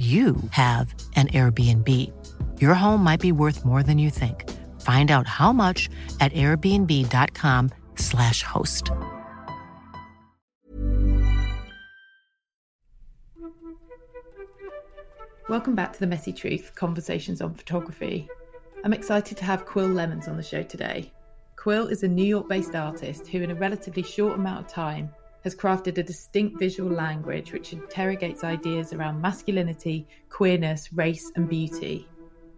you have an Airbnb. Your home might be worth more than you think. Find out how much at airbnb.com/slash host. Welcome back to the Messy Truth Conversations on Photography. I'm excited to have Quil Lemons on the show today. Quil is a New York based artist who, in a relatively short amount of time, has crafted a distinct visual language which interrogates ideas around masculinity, queerness, race, and beauty.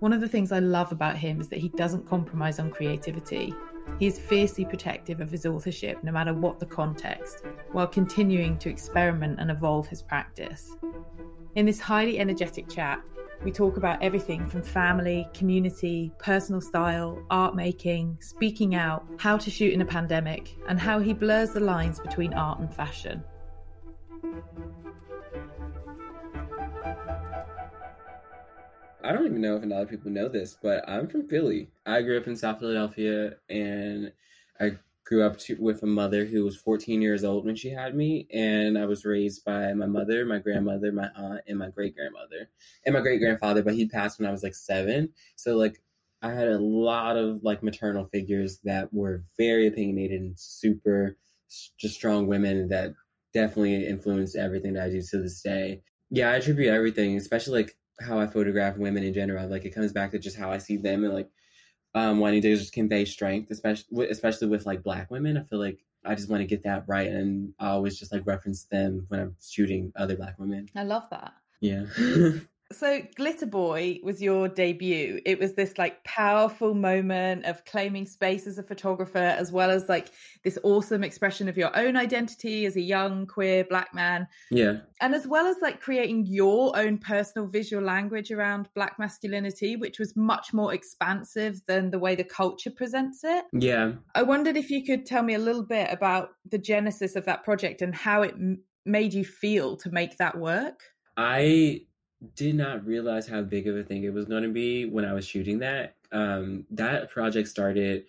One of the things I love about him is that he doesn't compromise on creativity. He is fiercely protective of his authorship, no matter what the context, while continuing to experiment and evolve his practice. In this highly energetic chat, we talk about everything from family, community, personal style, art making, speaking out, how to shoot in a pandemic, and how he blurs the lines between art and fashion. I don't even know if a lot of people know this, but I'm from Philly. I grew up in South Philadelphia and I grew up to, with a mother who was 14 years old when she had me, and I was raised by my mother, my grandmother, my aunt, and my great grandmother, and my great grandfather. But he passed when I was like seven, so like I had a lot of like maternal figures that were very opinionated and super just strong women that definitely influenced everything that I do to this day. Yeah, I attribute everything, especially like how I photograph women in general. Like it comes back to just how I see them and like um, wanting to just convey strength, especially especially with like black women. I feel like I just want to get that right, and I always just like reference them when I'm shooting other black women. I love that. Yeah. so glitter boy was your debut. It was this like powerful moment of claiming space as a photographer as well as like this awesome expression of your own identity as a young queer black man. Yeah. And as well as like creating your own personal visual language around black masculinity which was much more expansive than the way the culture presents it. Yeah. I wondered if you could tell me a little bit about the genesis of that project and how it m- made you feel to make that work? I did not realize how big of a thing it was going to be when I was shooting that. Um, that project started.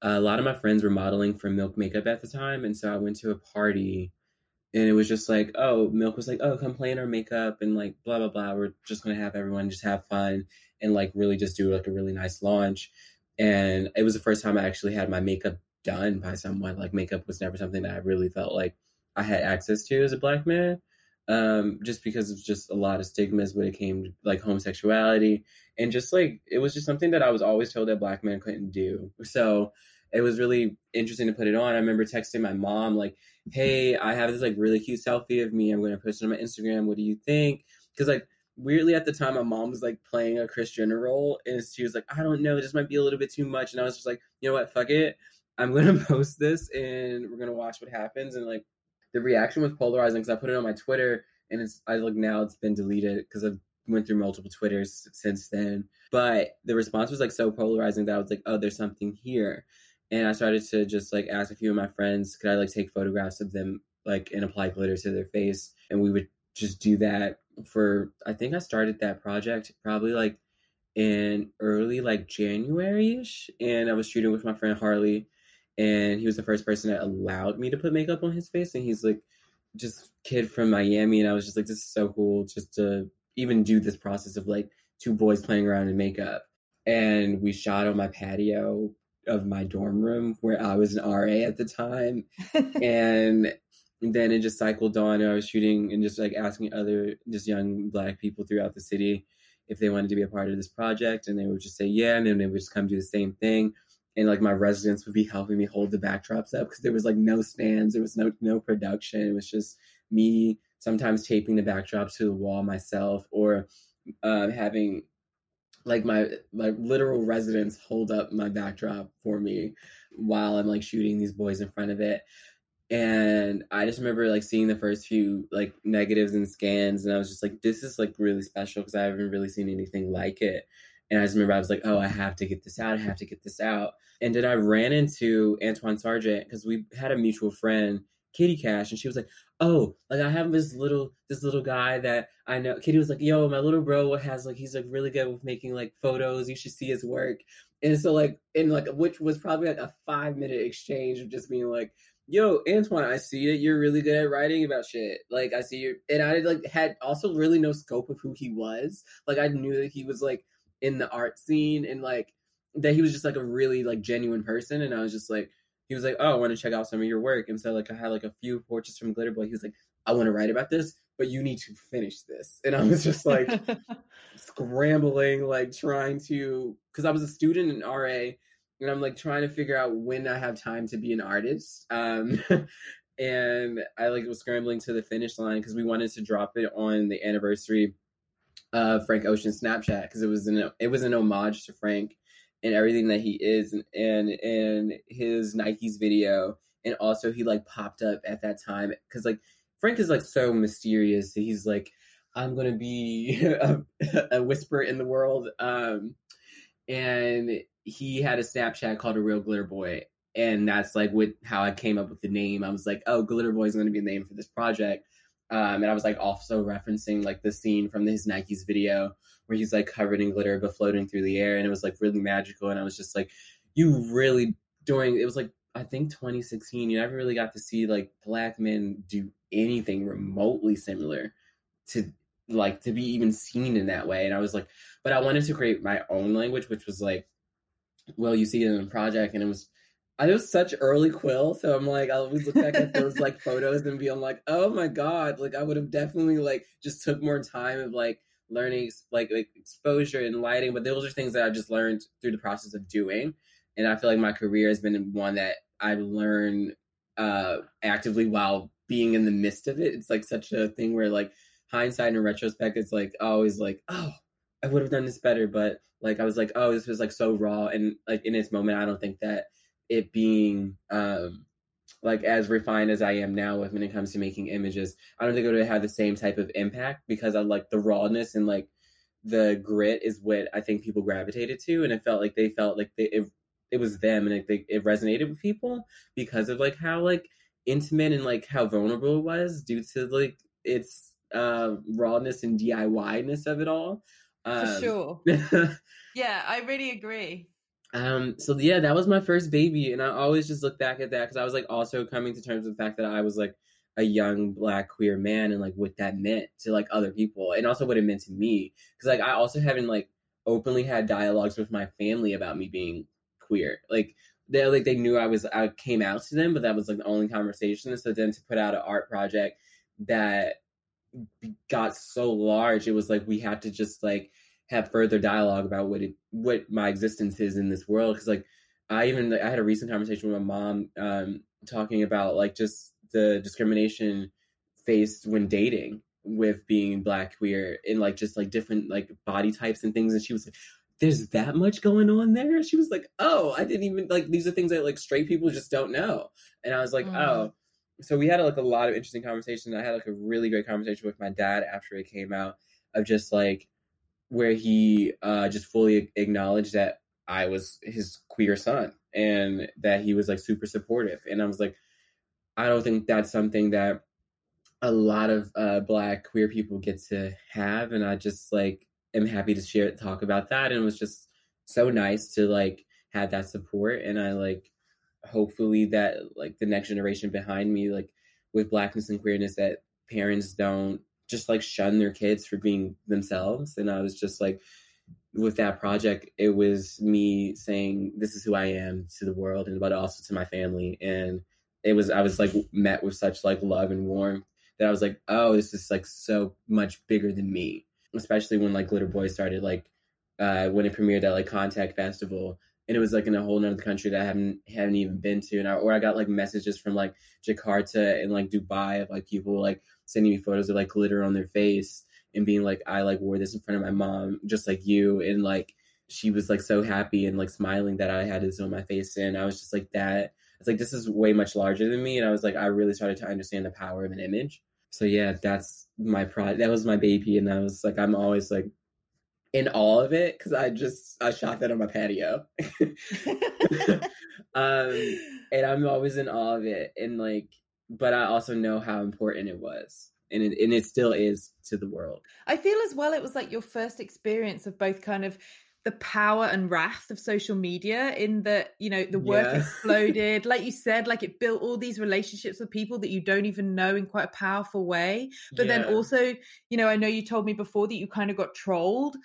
A lot of my friends were modeling for Milk Makeup at the time, and so I went to a party, and it was just like, oh, Milk was like, oh, come play in our makeup, and like blah blah blah. We're just gonna have everyone just have fun and like really just do like a really nice launch. And it was the first time I actually had my makeup done by someone. Like makeup was never something that I really felt like I had access to as a black man um, just because of just a lot of stigmas when it came to like homosexuality and just like it was just something that I was always told that black men couldn't do. So it was really interesting to put it on. I remember texting my mom like, "Hey, I have this like really cute selfie of me. I'm going to post it on my Instagram. What do you think?" Because like weirdly at the time, my mom was like playing a Kris Jenner role, and she was like, "I don't know, this might be a little bit too much." And I was just like, "You know what? Fuck it. I'm to post this, and we're to watch what happens." And like the reaction was polarizing because I put it on my Twitter and it's I look now it's been deleted because I've went through multiple Twitters since then. But the response was like so polarizing that I was like, oh, there's something here. And I started to just like ask a few of my friends, could I like take photographs of them like and apply glitter to their face? And we would just do that for I think I started that project probably like in early like January ish. And I was shooting with my friend Harley and he was the first person that allowed me to put makeup on his face and he's like just kid from miami and i was just like this is so cool just to even do this process of like two boys playing around in makeup. And we shot on my patio of my dorm room where i was an ra at the time. And then it just cycled on i was shooting and just like asking other just young black people throughout the city if they wanted to be a part of this project and they would just say yeah and then they would just come do the same thing and like my residents would be helping me hold the backdrops up because there was like no stands, there was no no production. It was just me sometimes taping the backdrops to the wall myself, or uh, having like my my literal residents hold up my backdrop for me while I'm like shooting these boys in front of it. and I just remember like seeing the first few like negatives and scans, and I was just like, this is like really special because I haven't really seen anything like it. And I just remember I was like, oh, I have to get this out. I have to get this out. And then I ran into Antwaun Sargent because we had a mutual friend, Kitty Cash, and she was like, oh, like I have this little this little guy that I know. Kitty was like, yo, my little bro has like he's like really good with making like photos. You should see his work. And so like in like which was probably like a five minute exchange of just being like, yo, Antoine, I see that you're really good at writing about shit. Like I see you and I like had also really no scope of who he was. Like I knew that he was like in the art scene and like that he was just like a really like genuine person and I was just like he was like, "Oh, I want to check out some of your work." And so like I had like a few portraits from Glitter Boy. He was like, "I want to write about this, but you need to finish this." And I was just like scrambling, like trying to because I was a student in RA, and I'm like trying to figure out when I have time to be an artist. Um, and I like was scrambling to the finish line because we wanted to drop it on the anniversary of Frank Ocean Snapchat because it was an it was an homage to Frank and everything that he is and and, and his Nike's video. And also he like popped up at that time because like Frank is like so mysterious he's like I'm gonna be a, a whisper in the world. Um and he had a Snapchat called a real glitter boy. And that's like what how I came up with the name. I was like oh glitter boy is gonna be the name for this project um, and I was like also referencing like the scene from his Nike's video where he's like covered in glitter but floating through the air, and it was like really magical. And I was just like, you really doing it was like I think 2016. You never really got to see like black men do anything remotely similar to like to be even seen in that way. And I was like, but I wanted to create my own language, which was like, well, you see it in the project, and it was I was such early Quil, so I'm like, I always look back at those like photos and be, I'm like, oh my god, like I would have definitely like just took more time of like learning like, like exposure and lighting, but those are things that I just learned through the process of doing, and I feel like my career has been one that I learn uh actively while being in the midst of it. It's like such a thing where like hindsight and retrospect, it's like always like, oh, I would have done this better, but like I was like, oh, this was like so raw, and like in this moment, I don't think that it being um, like as refined as I am now with when it comes to making images, I don't think it would have the same type of impact because I like the rawness and like the grit is what I think people gravitated to, and it felt like they felt like they it, it was them and it, they, it resonated with people because of like how like intimate and like how vulnerable it was due to like its uh rawness and DIY ness of it all. Um, For sure. yeah, I really agree. Um, so yeah, that was my first baby, and I always just look back at that because I was like also coming to terms with the fact that I was like a young black queer man and like what that meant to like other people and also what it meant to me because like I also haven't like openly had dialogues with my family about me being queer. Like they like they knew I was I came out to them but that was like the only conversation. So then to put out an art project that got so large it was like we had to just like have further dialogue about what it what my existence is in this world because like i even i had a recent conversation with my mom um talking about like just the discrimination faced when dating with being black queer in like just like different like body types and things and she was like there's that much going on there? She was like oh i didn't even like these are things that like straight people just don't know. And i was like mm. oh. So we had like a lot of interesting conversations i had like a really great conversation with my dad after it came out of just like where he uh, just fully acknowledged that I was his queer son and that he was like super supportive. And I was like, I don't think that's something that a lot of uh, black queer people get to have. And I just like am happy to share talk about that. And it was just so nice to like have that support. And I like hopefully that like the next generation behind me, like with blackness and queerness, that parents don't just like shun their kids for being themselves. And I was just like, with that project, it was me saying, This is who I am to the world and but also to my family. And it was I was like met with such like love and warmth that I was like, oh, this is like so much bigger than me. Especially when like Glitter Boy started like uh when it premiered at like Contact Festival and it was like in a whole nother country that I haven't haven't even been to. And I, or I got like messages from like Jakarta and like Dubai of like people like sending me photos of like glitter on their face and being like, I like wore this in front of my mom, just like you. And like she was like so happy and like smiling that I had this on my face. And I was just like that. it's like this is way much larger than me and i was like i really started to understand the power of an image so yeah that's my pride that was my baby and i was like i'm always like in all of it because i just i shot that on my patio. Um and i'm always in awe of it and like but i also know how important it was and it, and it still is to the world. I feel as well it was like your first experience of both kind of the power and wrath of social media in that you know the work yeah. exploded like you said like it built all these relationships with people that you don't even know in quite a powerful way but yeah. then also you know i know you told me before that you kind of got trolled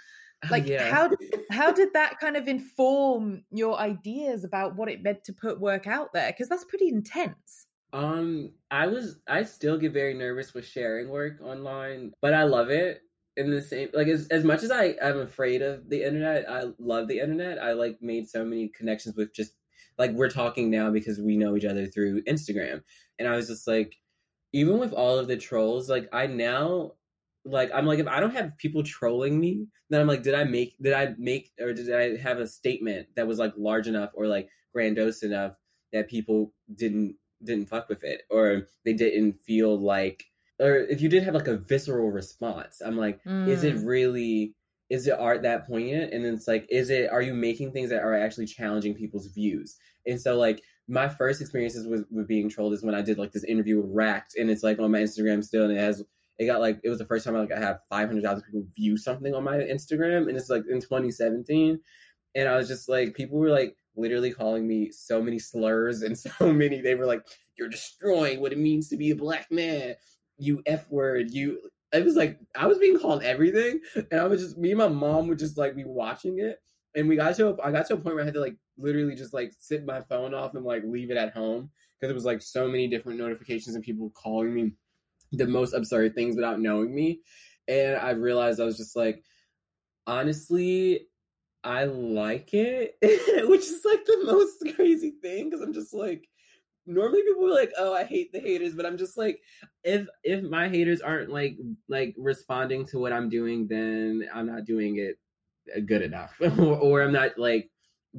like yeah. how how did that kind of inform your ideas about what it meant to put work out there because that's pretty intense um i was i still get very nervous with sharing work online but i love it in the same like as as much as I I'm afraid of the internet, I love the internet. I like made so many connections with just like we're talking now because we know each other through Instagram. And I was just like even with all of the trolls, like I now like I'm like if I don't have people trolling me, then I'm like did I make did I make or did I have a statement that was like large enough or like grandiose enough that people didn't didn't fuck with it or they didn't feel like or if you did have like a visceral response, I'm like, mm. is it mm. really is it art that poignant? And it's like, is it are you making things that are actually challenging people's views? And so like my first experiences with, with being trolled is when I did like this interview with Racked, and it's like on my Instagram still, and it has it got like it was the first time I like I have five hundred thousand people view something on my Instagram, and it's like in 2017, and I was just like people were like literally calling me so many slurs and so many they were like you're destroying what it means to be a black man you f word, you. It was like I was being called everything, and I was just me and my mom would just like be watching it, and we got to a, I got to a point where I had to like literally just like sit my phone off and like leave it at home because it was like so many different notifications and people calling me the most absurd things without knowing me, and I realized I was just like, honestly, I like it, which is like the most crazy thing because I'm just like, normally people are like, "Oh, I hate the haters," but I'm just like, if if my haters aren't like like responding to what I'm doing, then I'm not doing it uh, good enough, or, or I'm not like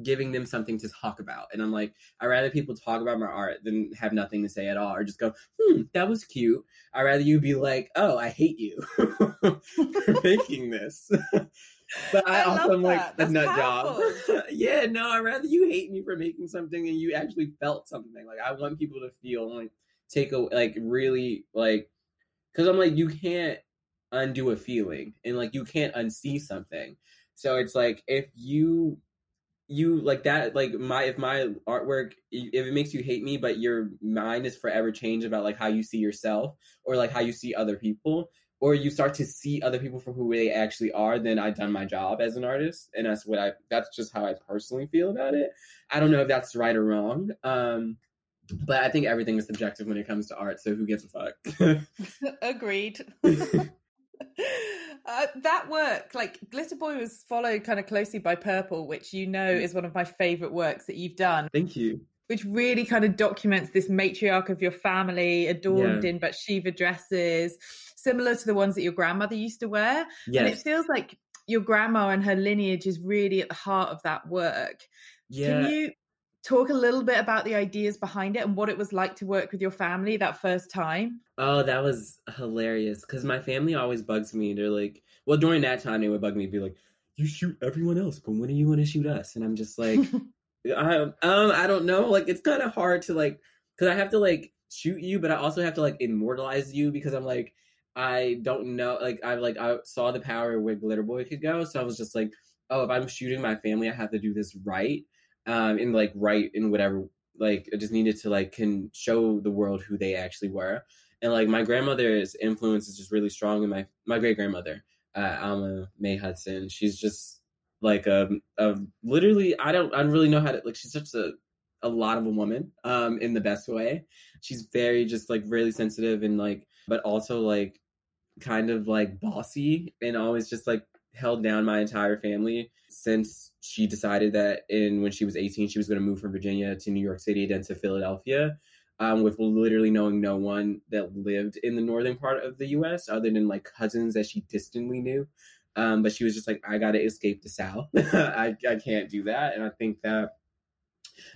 giving them something to talk about. And I'm like, I'd rather people talk about my art than have nothing to say at all, or just go, "Hmm, that was cute." I'd rather you be like, "Oh, I hate you for making this." But I, I also am like a nut job. yeah, no, I'd rather you hate me for making something and you actually felt something. Like I want people to feel like take a like really like because I'm like you can't undo a feeling and like you can't unsee something. So it's like if you you like that like my if my artwork if it makes you hate me but your mind is forever changed about like how you see yourself or like how you see other people or you start to see other people for who they actually are, then I've done my job as an artist, and that's what I. That's just how I personally feel about it. I don't know if that's right or wrong, um, but I think everything is subjective when it comes to art. So who gives a fuck? Agreed. Uh, that work, like Glitter Boy, was followed kind of closely by Purple, which you know mm. is one of my favorite works that you've done. Thank you. Which really kind of documents this matriarch of your family, adorned yeah. in Batsheva dresses, similar to the ones that your grandmother used to wear. Yes. And it feels like your grandma and her lineage is really at the heart of that work. Yeah. Can you talk a little bit about the ideas behind it and what it was like to work with your family that first time? Oh, that was hilarious because my family always bugs me. They're like, well, during that time, they would bug me, be like, you shoot everyone else, but when are you going to shoot us? And I'm just like, I, um, I don't know. Like, it's kind of hard to like, because I have to like shoot you, but I also have to like immortalize you because I'm like, I don't know. Like I like I saw the power where Glitter Boy could go, so I was just like, oh, if I'm shooting my family, I have to do this right, um, and like right in whatever. Like I just needed to like can show the world who they actually were, and like my grandmother's influence is just really strong. in my my great grandmother, uh, Alma May Hudson, she's just like a, a literally I don't I don't really know how to like she's such a a lot of a woman um in the best way. She's very just like really sensitive and like but also like kind of like bossy and always just like held down my entire family since she decided that in when she was 18 she was going to move from virginia to new york city then to philadelphia um, with literally knowing no one that lived in the northern part of the us other than like cousins that she distantly knew um, but she was just like i gotta escape the south I, I can't do that and i think that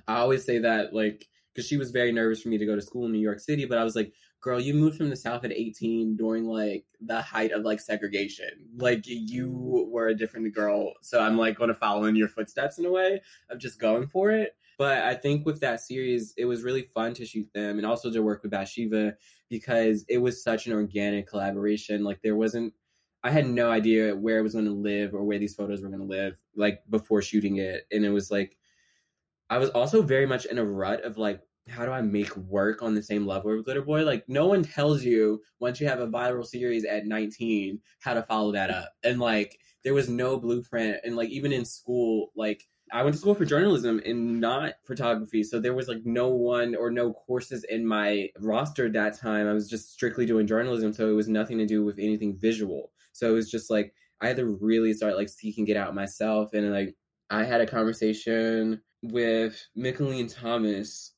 i always say that like because she was very nervous for me to go to school in New York City. But I was like, girl, you moved from the South at 18 during like the height of like segregation. Like you mm. were a different girl. So I'm like going to follow in your footsteps in a way of just going for it. But I think with that series, it was really fun to shoot them and also to work with Batsheva because it was such an organic collaboration. Like there wasn't, I had no idea where it was going to live or where these photos were going to live, like before shooting it. And it was like, I was also very much in a rut of like, how do I make work on the same level with Glitter Boy? Like, no one tells you once you have a viral series at 19 how to follow that up. And like, there was no blueprint. And like, even in school, like, I went to school for journalism and not photography. So there was like no one or no courses in my roster at that time. I was just strictly doing journalism. So it was nothing to do with anything visual. So it was just like, I had to really start like seeking it out myself. And like, I had a conversation with Mickalene Thomas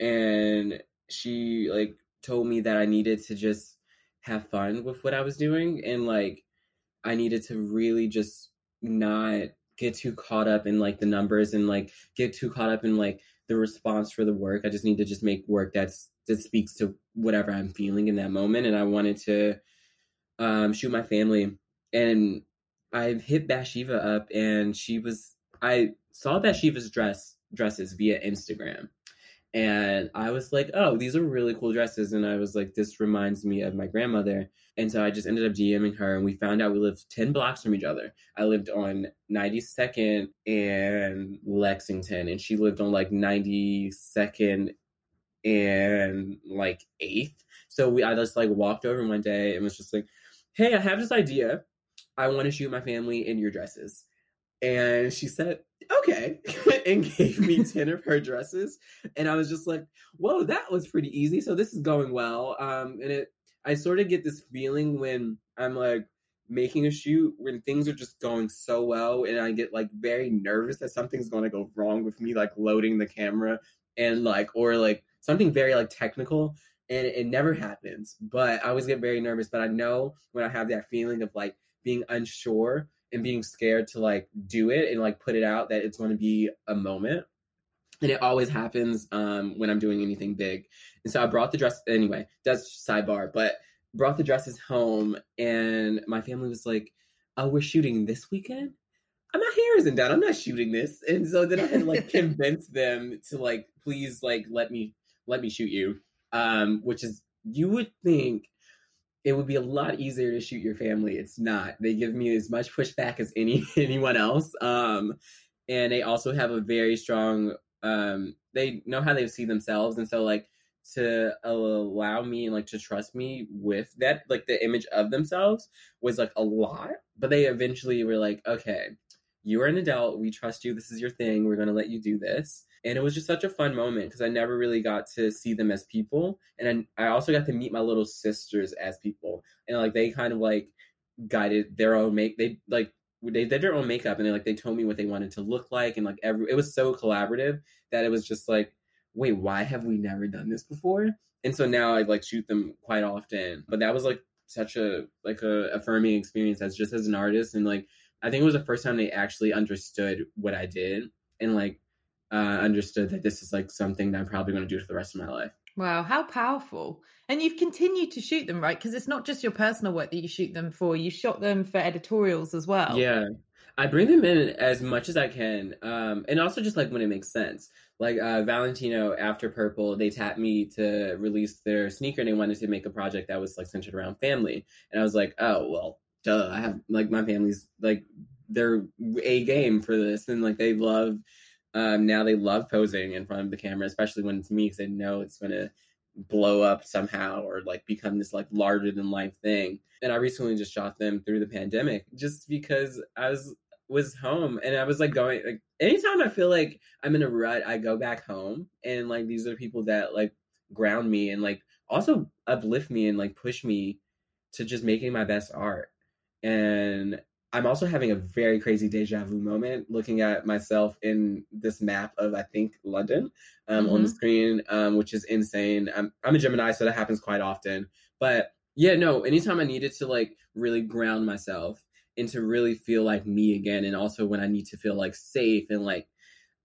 and she like told me that I needed to just have fun with what I was doing and like I needed to really just not get too caught up in like the numbers and like get too caught up in like the response for the work. I just need to just make work that's that speaks to whatever I'm feeling in that moment. And I wanted to um, shoot my family, and I hit Batsheva up, and she was I saw Batsheva's dress dresses via Instagram, and I was like, oh, these are really cool dresses. And I was like, this reminds me of my grandmother. And so I just ended up DMing her, and we found out we lived 10 blocks from each other. I lived on 92nd and Lexington, and she lived on like 92nd and like 8th. So we, I just like walked over one day and was just like, hey, I have this idea. I want to shoot my family in your dresses. And she said, okay, and gave me 10 of her dresses. And I was just like, whoa, that was pretty easy. So this is going well. Um, and it, I sort of get this feeling when I'm like making a shoot when things are just going so well and I get like very nervous that something's going to go wrong with me, like loading the camera and like, or like something very like technical and it never happens. But I always get very nervous. But I know when I have that feeling of like being unsure and being scared to like do it and like put it out that it's going to be a moment. And it always happens um, when i'm doing anything big. And so i brought the dress anyway that's sidebar but brought the dresses home and my family was like oh we're shooting this weekend? My hair isn't done i'm not shooting this. And so then i had to like convince them to like please like let me let me shoot you. Um which is you would think it would be a lot easier to shoot your family. It's not. They give me as much pushback as any anyone else. Um, and they also have a very strong. Um, they know how they see themselves, and so like to allow me and like to trust me with that, like the image of themselves was like a lot. But they eventually were like, okay, you are an adult. We trust you. This is your thing. We're gonna let you do this and it was just such a fun moment because I never really got to see them as people, and I, I also got to meet my little sisters as people, and like they kind of like guided their own make they like they did their own makeup and they like they told me what they wanted to look like and like every it was so collaborative that it was just like wait why have we never done this before? And so now i like shoot them quite often. But that was like such a like a affirming experience as just as an artist. And like i think it was the first time they actually understood what i did. And like uh, understood that this is like something that I'm probably going to do for the rest of my life. Wow, how powerful. And you've continued to shoot them, right? Because it's not just your personal work that you shoot them for, you shot them for editorials as well. Yeah. I bring them in as much as I can. Um, and also just like when it makes sense. Like uh, Valentino after Purple, they tapped me to release their sneaker and they wanted to make a project that was like centered around family. And I was like, oh, well, duh. I have like my family's like, they're a game for this. And like they love um, now they love posing in front of the camera, especially when it's me, because they know it's going to blow up somehow or like become this like larger than life thing. And I recently just shot them through the pandemic just because I was was home and I was like going like anytime I feel like I'm in a rut, I go back home and like these are people that like ground me and like also uplift me and like push me to just making my best art. And I'm also having a very crazy deja vu moment looking at myself in this map of I think London um, mm-hmm. on the mm-hmm. screen, um, which is insane. I'm I'm a Gemini, so that happens quite often. But yeah, no, anytime I needed to like really ground myself and to really feel like me again, and also when I need to feel like safe and like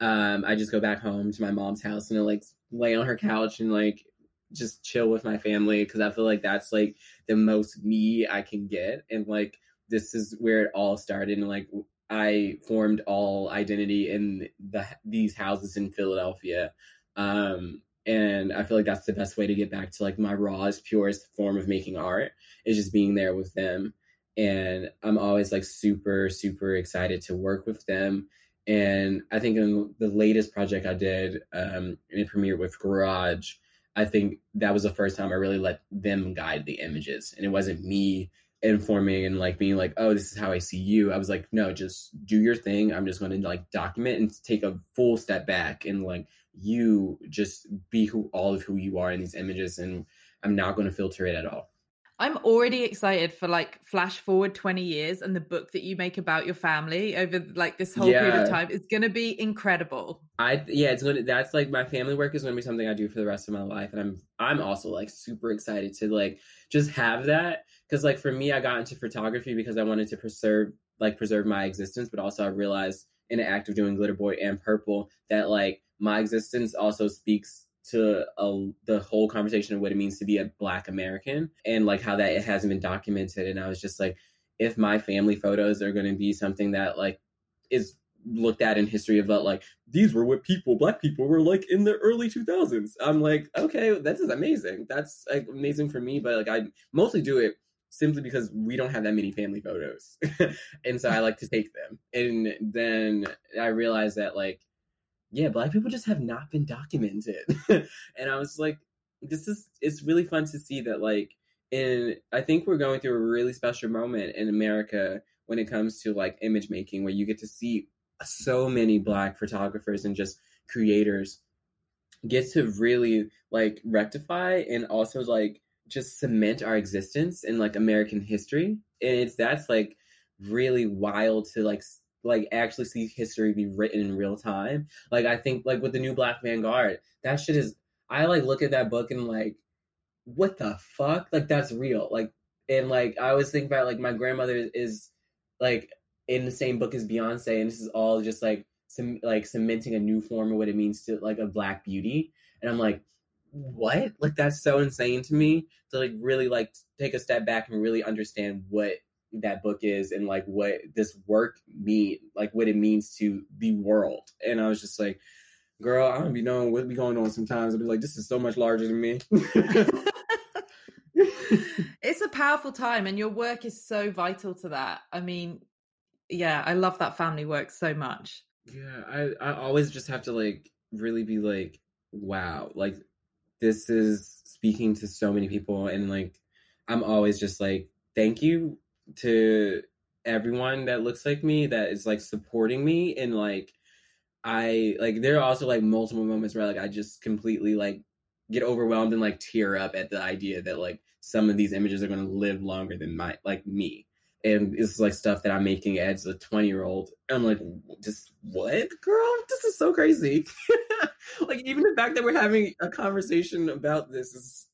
um, I just go back home to my mom's house and like lay on her couch and like just chill with my family because I feel like that's like the most me I can get. And like this is where it all started. And like I formed all identity in the these houses in Philadelphia. Um, and I feel like that's the best way to get back to like my rawest, purest form of making art is just being there with them. And I'm always like super, super excited to work with them and I think in the latest project I did, um, in premiere with Garage, I think that was the first time I really let them guide the images, and it wasn't me informing and like being like, "Oh, this is how I see you." I was like, "No, just do your thing. I'm just going to like document and take a full step back and like you just be who all of who you are in these images, and I'm not going to filter it at all." I'm already excited for like flash forward 20 years and the book that you make about your family over like this whole yeah. period of time is going to be incredible. I yeah, it's going to that's like my family work is going to be something I do for the rest of my life and I'm I'm also like super excited to like just have that cuz like for me I got into photography because I wanted to preserve like preserve my existence but also I realized in the act of doing Glitter Boy and Purple that like my existence also speaks to a, the whole conversation of what it means to be a black american and like how that it hasn't been documented. And i was just like if my family photos are going to be something that like is looked at in history about like these were what people black people were like in the early 2000s i'm like okay this is amazing. That's like amazing for me but like i mostly do it simply because we don't have that many family photos. And so i like to take them. And then i realized that like yeah, black people just have not been documented. and I was like, this is it's really fun to see that like in I think we're going through a really special moment in America when it comes to like image making where you get to see so many black photographers and just creators get to really like rectify and also like just cement our existence in like American history. And it's that's like really wild to like like actually see history be written in real time. Like I think like with the new Black Vanguard, that shit is I like look at that book and like what the fuck? Like that's real. Like and like I always think about like my grandmother is like in the same book as Beyonce and this is all just like some like cementing a new form of what it means to like a black beauty. And I'm like, what? Like that's so insane to me to like really like take a step back and really understand what that book is and like what this work mean like what it means to the world. And i was just like girl i don't be knowing what be going on sometimes. I'd be like this is so much larger than me. It's a powerful time and your work is so vital to that. I mean yeah i love that family work so much. Yeah i i always just have to like really be like wow like this is speaking to so many people and like i'm always just like thank you to everyone that looks like me that is like supporting me and like I like there are also like multiple moments where like I just completely like get overwhelmed and like tear up at the idea that like some of these images are going to live longer than my like me and it's like stuff that I'm making as a 20 year old. I'm like, just what, girl? This is so crazy. like, even the fact that we're having a conversation about this is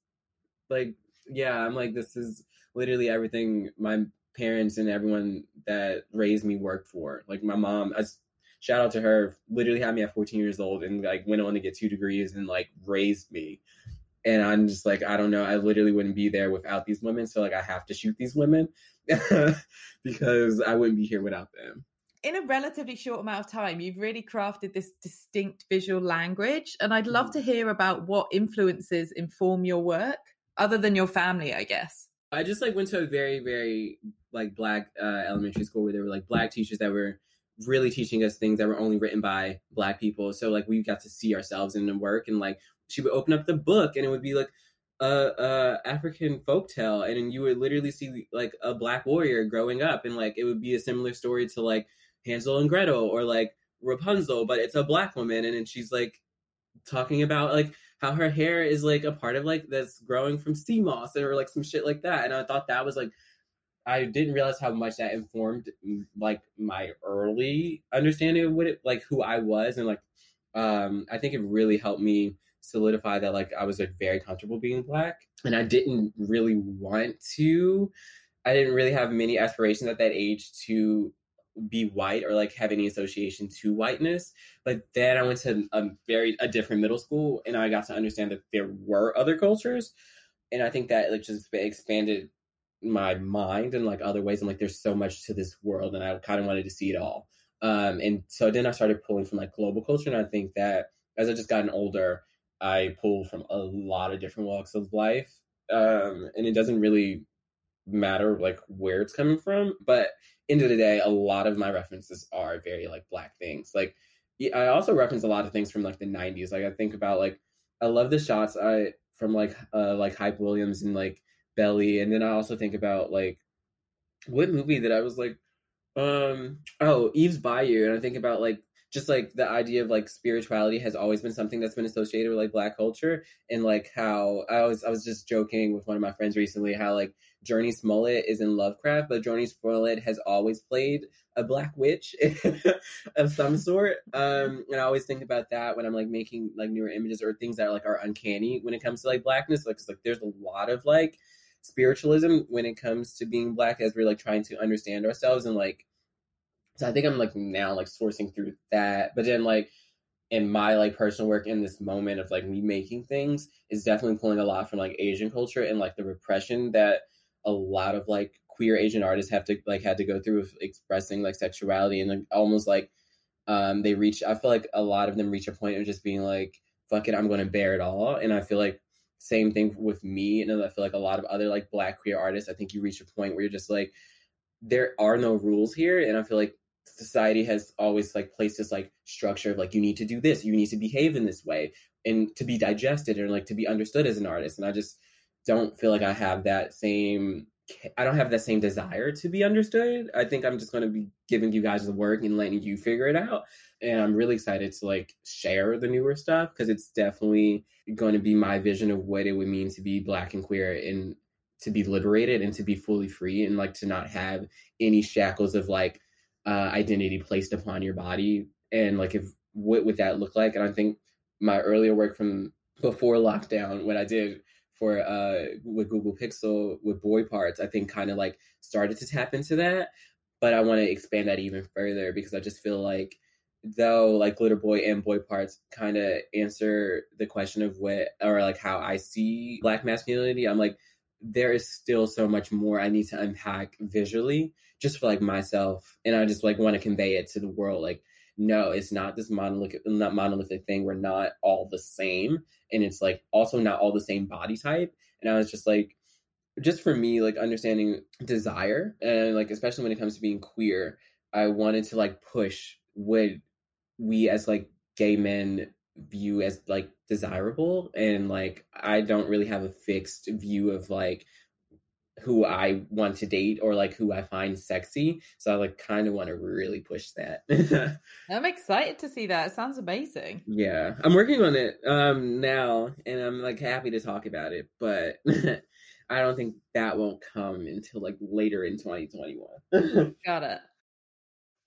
like, yeah, I'm like, this is literally everything my parents and everyone that raised me worked for. Like my mom, I, shout out to her, literally had me at 14 years old and like went on to get two degrees and like raised me. And I'm just like, I don't know, I literally wouldn't be there without these women. So like I have to shoot these women because I wouldn't be here without them. In a relatively short amount of time, you've really crafted this distinct visual language. And I'd love mm. to hear about what influences inform your work, other than your family, I guess. I just like went to a very, very like black uh, elementary school where there were like black teachers that were really teaching us things that were only written by black people. So like we got to see ourselves in the work, and like she would open up the book, and it would be like a, African folk tale, and you would literally see like a black warrior growing up, and like it would be a similar story to like Hansel and Gretel or like Rapunzel, but it's a black woman, and then she's like talking about like how her hair is like a part of like that's growing from sea moss or like some shit like that. And I thought that was like I didn't realize how much that informed like my early understanding of what it like who I was and like um I think it really helped me solidify that like I was like very comfortable being black and I didn't really want to I didn't really have many aspirations at that age to be white or like have any association to whiteness. But then I went to a very a different middle school and I got to understand that there were other cultures. And I think that like just expanded my mind in like other ways. And like there's so much to this world and I kind of wanted to see it all. Um, and so then I started pulling from like global culture. And I think that as I just gotten older, I pull from a lot of different walks of life. Um, and it doesn't really matter like where it's coming from. But end of the day, a lot of my references are very like black things. Like I also reference a lot of things from like the '90s. Like I think about like I love the shots I from like uh like Hype Williams and like Belly, and then I also think about like what movie that I was like um oh Eve's Bayou, and I think about like just like the idea of like spirituality has always been something that's been associated with like black culture and like how I was I was just joking with one of my friends recently how like Jurnee Smollett is in Lovecraft, but Jurnee Smollett has always played a black witch of some sort. Um, and I always think about that when I'm like making like newer images or things that like are uncanny when it comes to like blackness. Like, like there's a lot of like spiritualism when it comes to being black as we're like trying to understand ourselves and like so I think I'm like now like sourcing through that. But then like in my like personal work in this moment of like me making things is definitely pulling a lot from like Asian culture and like the repression that a lot of like queer Asian artists have to like had to go through with expressing like sexuality and like, almost like um they reach I feel like a lot of them reach a point of just being like fuck it I'm going to bear it all and I feel like same thing with me and I feel like a lot of other like black queer artists I think you reach a point where you're just like there are no rules here and I feel like society has always like placed this like structure of like you need to do this you need to behave in this way and to be digested and like to be understood as an artist. And i just don't feel like i have that same i don't have that same desire to be understood. I think i'm just going to be giving you guys the work and letting you figure it out. And i'm really excited to like share the newer stuff because it's definitely going to be my vision of what it would mean to be black and queer and to be liberated and to be fully free and like to not have any shackles of like uh, identity placed upon your body. And like if what would that look like? And i think my earlier work from before lockdown what i did for uh with google pixel with boy parts i think kind of like started to tap into that. But i want to expand that even further because i just feel like though like glitter boy and boy parts kind of answer the question of what or like how i see black masculinity i'm like there is still so much more i need to unpack visually just for like myself and i just like want to convey it to the world like no it's not this monolithic not monolithic thing we're not all the same and it's like also not all the same body type and i was just like just for me like understanding desire and like especially when it comes to being queer i wanted to like push what we as like gay men view as like desirable and like i don't really have a fixed view of like who I want to date or like who I find sexy. So I like kind of want to really push that. I'm excited to see that. It sounds amazing. Yeah. I'm working on it um now and I'm like happy to talk about it, but I don't think that won't come until like later in 2021. Got it.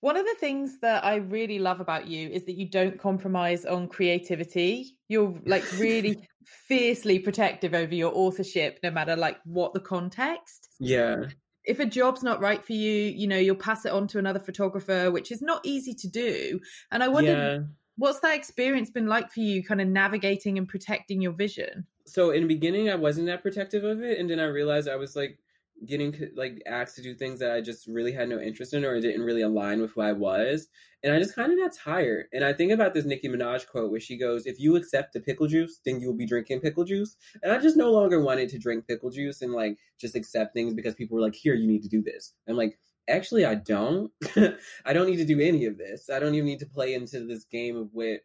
One of the things that I really love about you is that you don't compromise on creativity. You're like really fiercely protective over your authorship, no matter like what the context. Yeah. If a job's not right for you, you know, you'll pass it on to another photographer, which is not easy to do. And I wonder, yeah. what's that experience been like for you, kind of navigating and protecting your vision? So in the beginning, I wasn't that protective of it. And then I realized I was like, getting like asked to do things that I just really had no interest in or didn't really align with who I was. And I just kind of got tired. And I think about this Nicki Minaj quote where she goes, If you accept the pickle juice, then you'll be drinking pickle juice. And I just no longer wanted to drink pickle juice and like just accept things because people were like, Here, you need to do this. I'm like, Actually, I don't. I don't need to do any of this. I don't even need to play into this game of what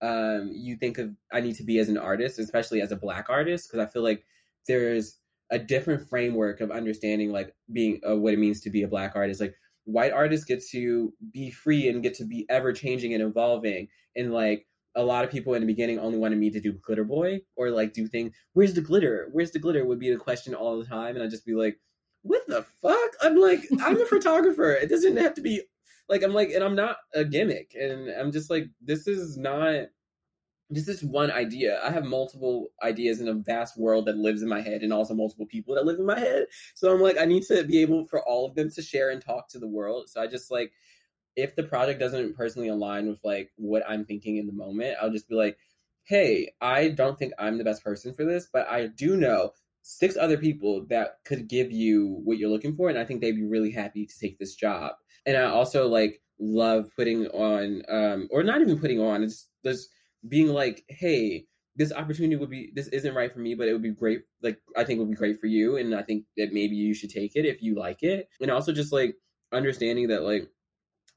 um, you think of I need to be as an artist, especially as a black artist, because I feel like there's a different framework of understanding like being uh, what it means to be a black artist. Like white artists get to be free and get to be ever changing and evolving. And like a lot of people in the beginning only wanted me to do glitter boy or like do things. Where's the glitter? Where's the glitter? Would be the question all the time. And i'd just be like what the fuck? I'm like i'm a photographer. It doesn't have to be like i'm like and i'm not a gimmick. And i'm just like this is not just this one idea. I have multiple ideas in a vast world that lives in my head and also multiple people that live in my head. So I'm like, I need to be able for all of them to share and talk to the world. So I just like if the project doesn't personally align with like what I'm thinking in the moment, I'll just be like, hey, I don't think I'm the best person for this, but I do know six other people that could give you what you're looking for, and I think they'd be really happy to take this job. And I also like love putting on, um, or not even putting on, it's just being like, hey, this opportunity would be this isn't right for me, but it would be great. Like I think would be great for you, and I think that maybe you should take it if you like it. And also just like understanding that like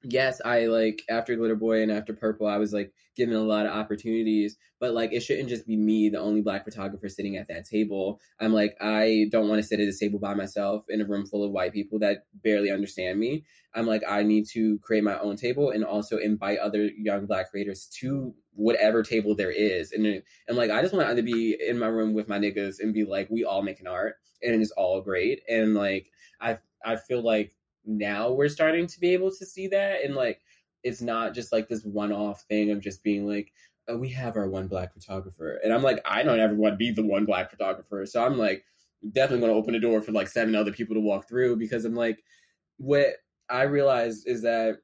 yes, I like after Glitter Boy and after Purple, I was like given a lot of opportunities, but like it shouldn't just be me, the only black photographer sitting at that table. I'm like, I don't want to sit at this table by myself in a room full of white people that barely understand me. I'm like, I need to create my own table and also invite other young black creators to whatever table there is. And I'm like, I just want to be in my room with my niggas and be like, we all making art and it's all great. And like, I I feel like now we're starting to be able to see that. And like it's not just like this one-off thing of just being like oh, we have our one black photographer. And i'm like i don't ever want to be the one black photographer. So i'm like definitely going to open the door for like seven other people to walk through because i'm like what i realized is that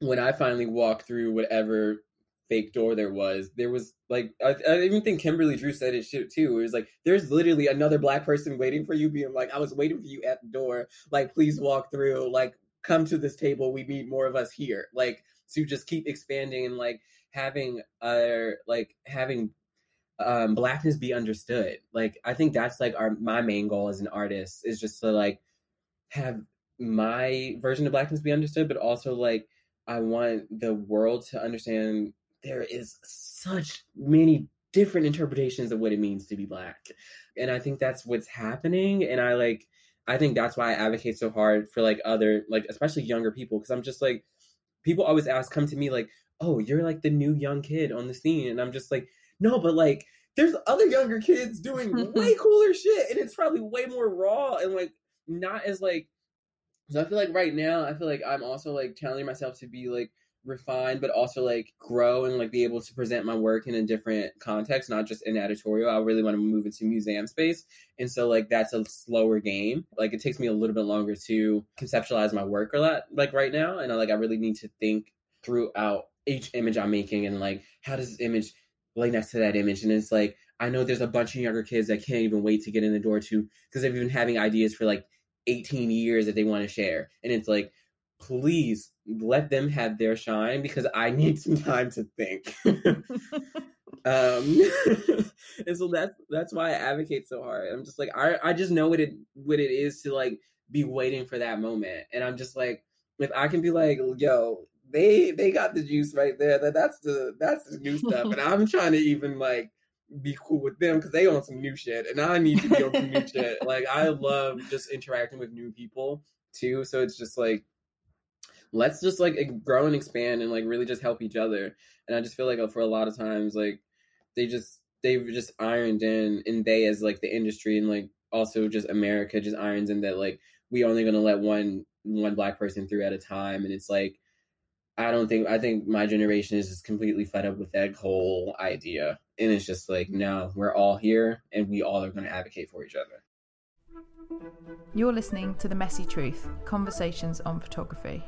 when i finally walk through whatever fake door there was. There was like I, I even think Kimberly Drew said it shit too. It was like there's literally another black person waiting for you, being like, I was waiting for you at the door. Like, please walk through. Like, come to this table. We need more of us here. Like to just keep expanding and like having our like having um blackness be understood. Like I think that's like our my main goal as an artist is just to like have my version of blackness be understood, but also like I want the world to understand there is such many different interpretations of what it means to be black. And I think that's what's happening. And I like, I think that's why I advocate so hard for like other, like, especially younger people. Cause I'm just like, people always ask, come to me like, oh, you're like the new young kid on the scene. And I'm just like, no, but like, there's other younger kids doing way cooler shit. And it's probably way more raw and like not as like, so I feel like right now, I feel like I'm also like challenging myself to be like, refine but also like grow and like be able to present my work in a different context not just in editorial. I really want to move into museum space and so like that's a slower game. Like it takes me a little bit longer to conceptualize my work a lot like right now and I, like i really need to think throughout each image i'm making and like how does this image lay next to that image? And it's like i know there's a bunch of younger kids that can't even wait to get in the door to because they've been having ideas for like 18 years that they want to share. And it's like please let them have their shine because I need some time to think. um and so that's that's why I advocate so hard. I'm just like I I just know what it what it is to like be waiting for that moment. And I'm just like if I can be like, yo, they they got the juice right there. That that's the that's the new stuff. And I'm trying to even like be cool with them because they on some new shit and I need to be on some new shit. Like I love just interacting with new people too. So it's just like let's just like grow and expand and like really just help each other. And I just feel like uh, for a lot of times, like they just they've just ironed in, and they as like the industry and like also just America just irons in that like we only gonna let one one black person through at a time, and it's like I don't think I think my generation is just completely fed up with that whole idea, and it's just like no, we're all here, and we all are gonna advocate for each other. You're listening to The Messy Truth Conversations on Photography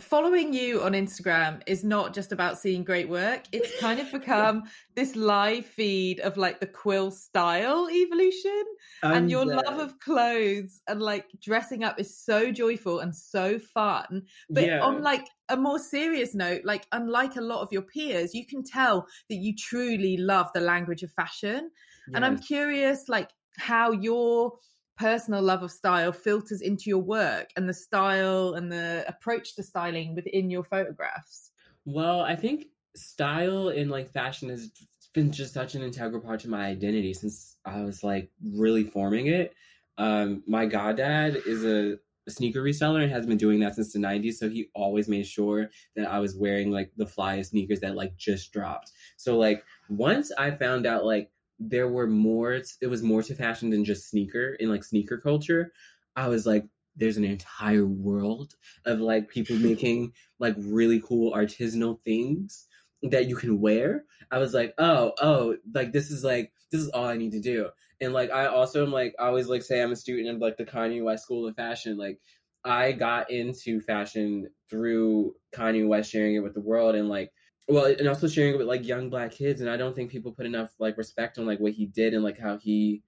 following you on Instagram is not just about seeing great work. It's kind of become this live feed of like the Quil style evolution. Um, and your love of clothes and like dressing up is so joyful and so fun. But yeah. on like a more serious note, like unlike a lot of your peers, you can tell that you truly love the language of fashion. Yes. And I'm curious, like, how your personal love of style filters into your work and the style and the approach to styling within your photographs? Well, I think style in like fashion has been just such an integral part to my identity since I was like really forming it. Um, my goddad is a, sneaker reseller and has been doing that since the 90s. So he always made sure that I was wearing like the flyest sneakers that like just dropped. So like once I found out like there were more it was more to fashion than just sneaker in like sneaker culture i was like there's an entire world of like people making like really cool artisanal things that you can wear. I was like oh oh like this is like this is all i need to do. And like i also am like i always like say i'm a student of like the kanye west school of fashion. Like I got into fashion through Kanye West sharing it with the world and like well and also sharing it with like young black kids and I don't think people put enough like respect on like what he did and like how he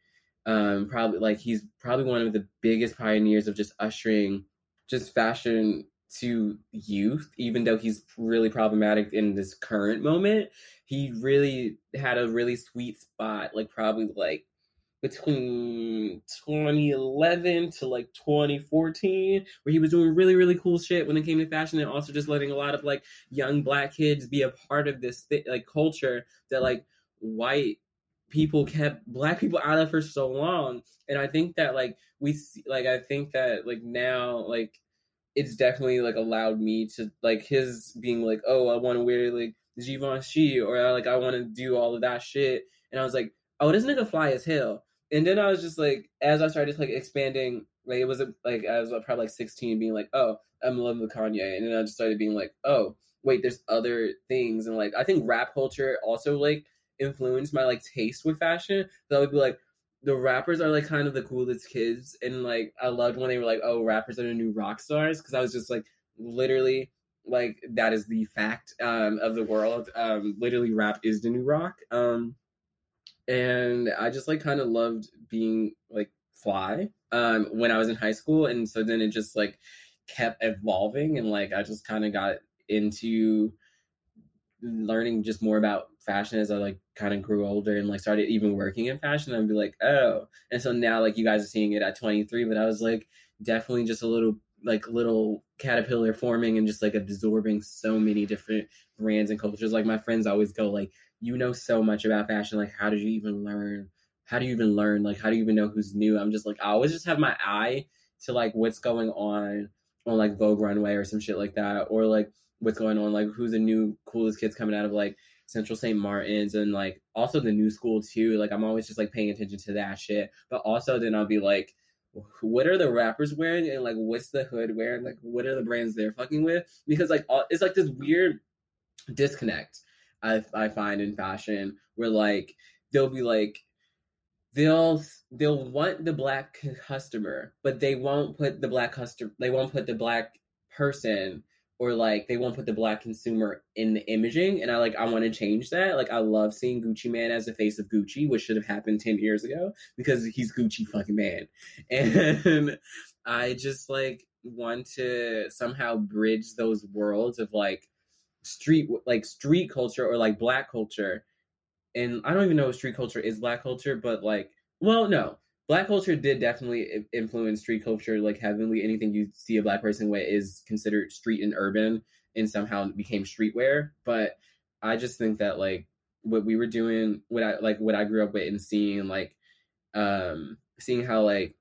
um probably like he's probably one of the biggest pioneers of just ushering just fashion to youth even though he's really problematic in this current moment. He really had a really sweet spot like probably like between 2011 to like 2014 where he was doing really really cool shit when it came to fashion and also just letting a lot of like young black kids be a part of this th- like culture that like white people kept black people out of for so long. And i think that like we see, like i think that like now like it's definitely like allowed me to like his being like oh i want to wear like Givenchy or like i want to do all of that shit. And i was like oh this nigga fly as hell and then I was just like, as I started like expanding, like it was like I was probably like 16, being like, oh, I'm in love with Kanye, and then I just started being like, oh, wait, there's other things, and like I think rap culture also like influenced my like taste with fashion. So I would be like, the rappers are like kind of the coolest kids, and like I loved when they were like, oh, rappers are the new rock stars, because I was just like, literally like that is the fact um, of the world. Um, literally, rap is the new rock. Um, and I just like kind of loved being like fly um, when I was in high school, and so then it just like kept evolving, and like I just kind of got into learning just more about fashion as I like kind of grew older and like started even working in fashion. I'd be like, oh, and so now like you guys are seeing it at 23, but I was like definitely just a little like little caterpillar forming and just like absorbing so many different brands and cultures. Like my friends always go like, you know so much about fashion. Like, how did you even learn? How do you even learn? Like, how do you even know who's new? I'm just like, I always just have my eye to like what's going on on like Vogue Runway or some shit like that, or like what's going on, like who's the new coolest kids coming out of like Central St. Martin's and like also the new school too. Like I'm always just like paying attention to that shit. But also then I'll be like, what are the rappers wearing and like what's the hood wearing? Like what are the brands they're fucking with? Because like all, it's like this weird disconnect I I find in fashion where like they'll be like they'll they'll want the black customer, but they won't put the black customer they won't put the black person or like they won't put the black consumer in the imaging and i like i want to change that. Like i love seeing Gucci Mane as the face of gucci which should have happened 10 years ago because he's gucci fucking Mane. And i just like want to somehow bridge those worlds of like street like street culture or like black culture. And i don't even know if street culture is black culture but like well no. Black culture did definitely influence street culture like heavily anything you see a black person with is considered street and urban and somehow became streetwear. But i just think that like what we were doing what i like what i grew up with and seeing like um seeing how like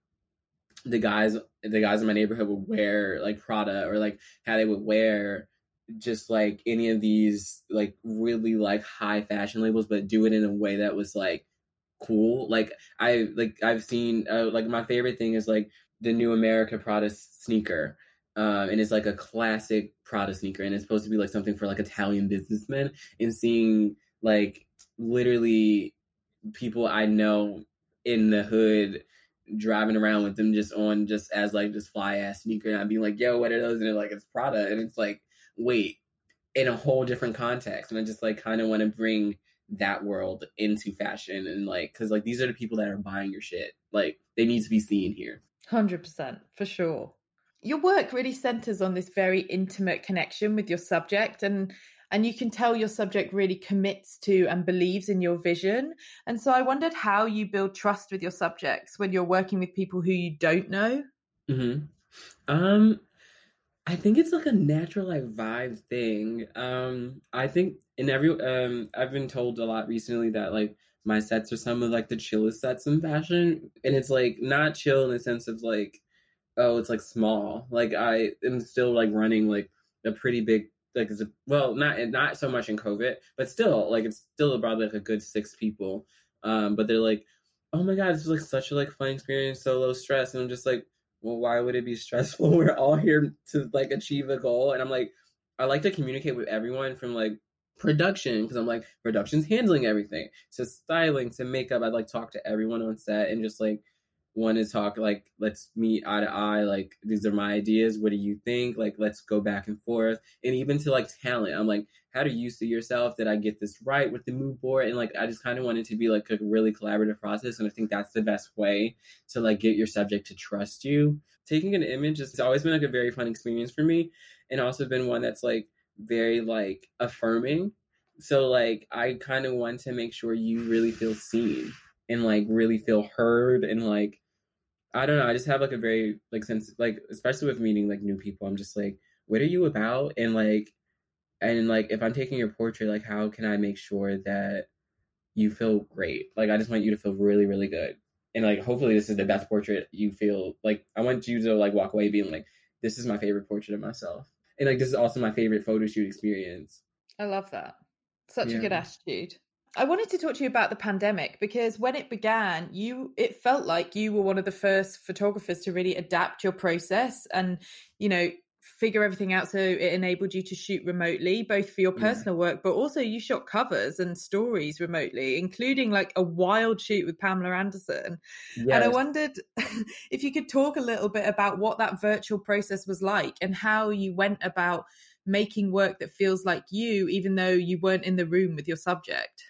the guys the guys in my neighborhood would wear like prada or like how they would wear just like any of these like really like high fashion labels, but do it in a way that was like cool. Like I like I've seen uh, like my favorite thing is like the new America Prada sneaker. Um, and it's like a classic Prada sneaker, and it's supposed to be like something for like Italian businessmen. And seeing like literally people I know in the hood driving around with them just on just as like just fly ass sneaker, and I'd be like, "Yo, what are those?" And they're like, "It's Prada," and it's like wait in a whole different context and i just like kind of want to bring that world into fashion and like because like these are the people that are buying your shit. Like they need to be seen here. 100% for sure. Your work really centers on this very intimate connection with your subject and and you can tell your subject really commits to and believes in your vision and so i wondered how you build trust with your subjects when you're working with people who you don't know? Mm-hmm. um I think it's like a natural like vibe thing. Um, I think in every um, I've been told a lot recently that like my sets are some of like the chillest sets in fashion, and it's like not chill in the sense of like, oh, it's like small. Like I am still like running like a pretty big like it's a, well not not so much in COVID, but still like it's still about like a good six people. Um, but they're like, oh my god, this is like such a like fun experience, so low stress, and I'm just like well, why would it be stressful? We're all here to like achieve a goal. And I'm like, I like to communicate with everyone from like production because I'm like, production's handling everything to styling to makeup. I'd like talk to everyone on set and just like want to talk like let's meet eye to eye like these are my ideas what do you think? Like let's go back and forth. And even to like talent i'm like how do you see yourself? Did i get this right with the mood board? And like i just kind of wanted to be like a really collaborative process and i think that's the best way to like get your subject to trust you. Taking an image has always been like a very fun experience for me and also been one that's like very like affirming. So like i kind of want to make sure you really feel seen and like really feel heard and like I don't know. I just have like a very like sense like especially with meeting like new people. I'm just like, what are you about? And like, and like if I'm taking your portrait, like how can I make sure that you feel great? Like I just want you to feel really really good. And like hopefully this is the best portrait you feel like. I want you to like walk away being like, this is my favorite portrait of myself. And like this is also my favorite photo shoot experience. I love that. Such yeah. a good attitude. I wanted to talk to you about the pandemic because when it began, you it felt like you were one of the first photographers to really adapt your process and you know figure everything out so it enabled you to shoot remotely both for your personal work but also you shot covers and stories remotely including like a wild shoot with Pamela Anderson. Yes. and I wondered if you could talk a little bit about what that virtual process was like and how you went about making work that feels like you even though you weren't in the room with your subject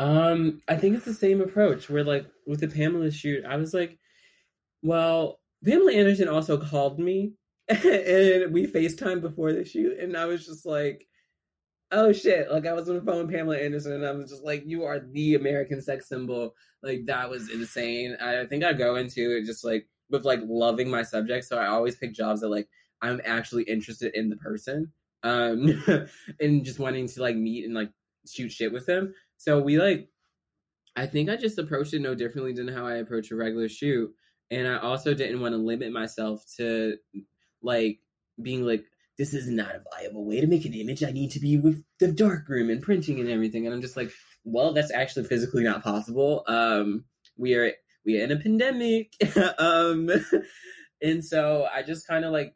um, I think it's the same approach where like with the Pamela shoot, I was like, well, Pamela Anderson also called me and we FaceTime before the shoot, and I was just like, oh shit. Like I was on the phone with Pamela Anderson and I was just like, you are the American sex symbol. Like that was insane. I think I go into it just like with like loving my subject. So I always pick jobs that like I'm actually interested in the person. Um and just wanting to like meet and like shoot shit with them. So we like, I think I just approached it no differently than how I approach a regular shoot. And I also didn't want to limit myself to like being like, this is not a viable way to make an image. I need to be with the darkroom and printing and everything. And I'm just like, well, that's actually physically not possible. Um, we are we are in a pandemic. um, and so I just kind of like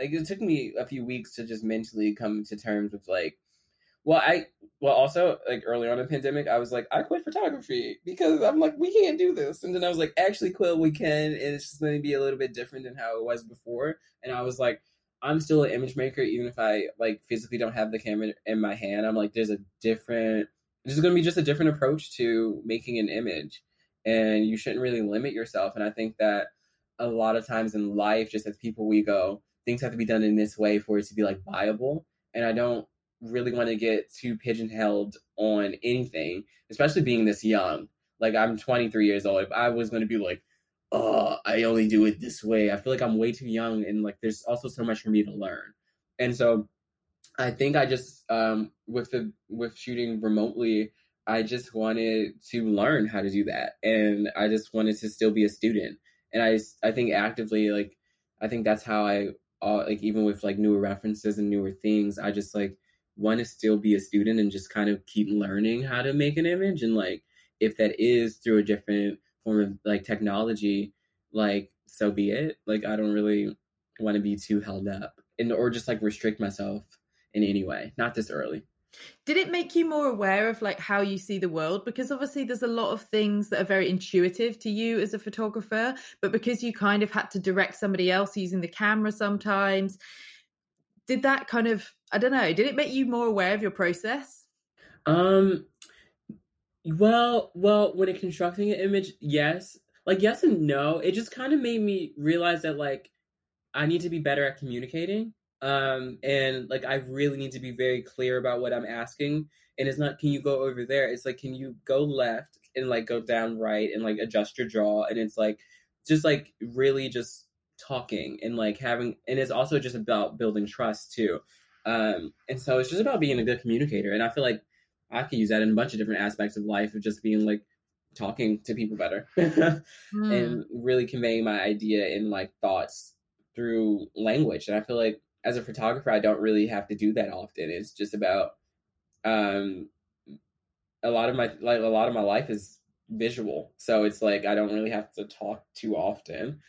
like it took me a few weeks to just mentally come to terms with like well, I well also like early on in the pandemic, I was like, I quit photography because I'm like, we can't do this. And then I was like, actually, Quil, we can, and it's just going to be a little bit different than how it was before. And I was like, I'm still an image maker, even if I like physically don't have the camera in my hand. I'm like, there's a different, there's going to be just a different approach to making an image, and you shouldn't really limit yourself. And I think that a lot of times in life, just as people, we go, things have to be done in this way for it to be like viable. And I don't really want to get too pigeonholed on anything, especially being this young. Like I'm 23 years old. If I was going to be like, oh, I only do it this way, I feel like I'm way too young, and like there's also so much for me to learn. And so, I think I just um, with the with shooting remotely, I just wanted to learn how to do that, and I just wanted to still be a student. And I I think actively like I think that's how I all, like even with like newer references and newer things, I just like want to still be a student and just kind of keep learning how to make an image and like if that is through a different form of like technology like so be it. Like i don't really want to be too held up and or just like restrict myself in any way not this early. Did it make you more aware of like how you see the world? Because obviously there's a lot of things that are very intuitive to you as a photographer but because you kind of had to direct somebody else using the camera sometimes did that kind of I don't know, did it make you more aware of your process? Um well, well, when it constructing an image, yes. Like yes and no. It just kind of made me realize that like I need to be better at communicating. Um and like I really need to be very clear about what I'm asking. And it's not can you go over there? It's like can you go left and like go down right and like adjust your jaw and it's like just like really just talking and like having and it's also just about building trust too um and so it's just about being a good communicator and i feel like i could use that in a bunch of different aspects of life of just being like talking to people better mm. and really conveying my idea and like thoughts through language and i feel like as a photographer i don't really have to do that often it's just about um a lot of my like a lot of my life is visual so it's like i don't really have to talk too often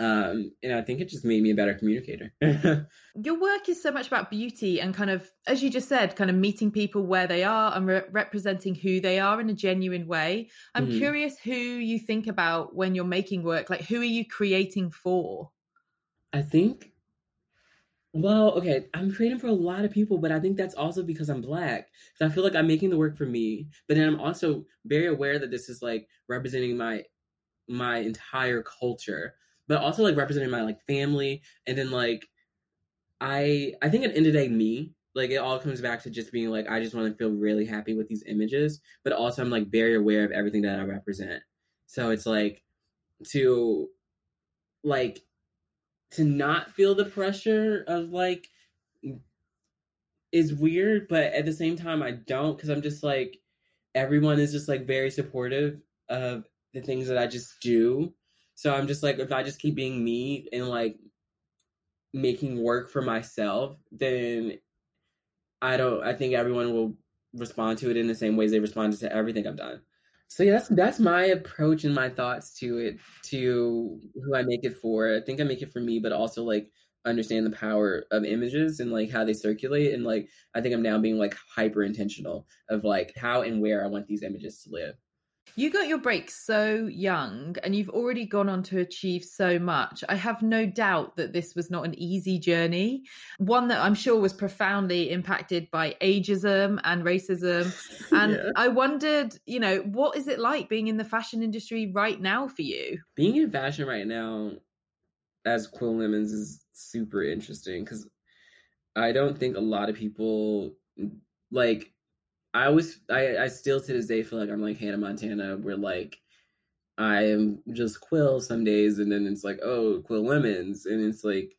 Um, and I think it just made me a better communicator. Your work is so much about beauty and kind of, as you just said, kind of meeting people where they are and re- representing who they are in a genuine way. I'm mm-hmm. curious who you think about when you're making work. Like, who are you creating for? I think, well, okay, I'm creating for a lot of people, but I think that's also because I'm black. So I feel like I'm making the work for me, but then I'm also very aware that this is like representing my my entire culture but also like representing my like family and then like i i think at the end of the day me like it all comes back to just being like i just want to feel really happy with these images but also i'm like very aware of everything that i represent. So it's like to like to not feel the pressure of like is weird but at the same time i don't because i'm just like everyone is just like very supportive of the things that i just do so I'm just like, if I just keep being me and like making work for myself, then I don't. I think everyone will respond to it in the same ways they responded to everything I've done. So yeah, that's that's my approach and my thoughts to it, to who I make it for. I think I make it for me, but also like understand the power of images and like how they circulate and like I think I'm now being like hyper intentional of like how and where I want these images to live. You got your break so young and you've already gone on to achieve so much. I have no doubt that this was not an easy journey, one that I'm sure was profoundly impacted by ageism and racism. And yeah. I wondered, you know, what is it like being in the fashion industry right now for you? Being in fashion right now as Quil Lemons is super interesting because I don't think a lot of people like I always I I still to this day feel like I'm like Hannah Montana where like I am just Quil some days and then it's like oh Quil Lemons and it's like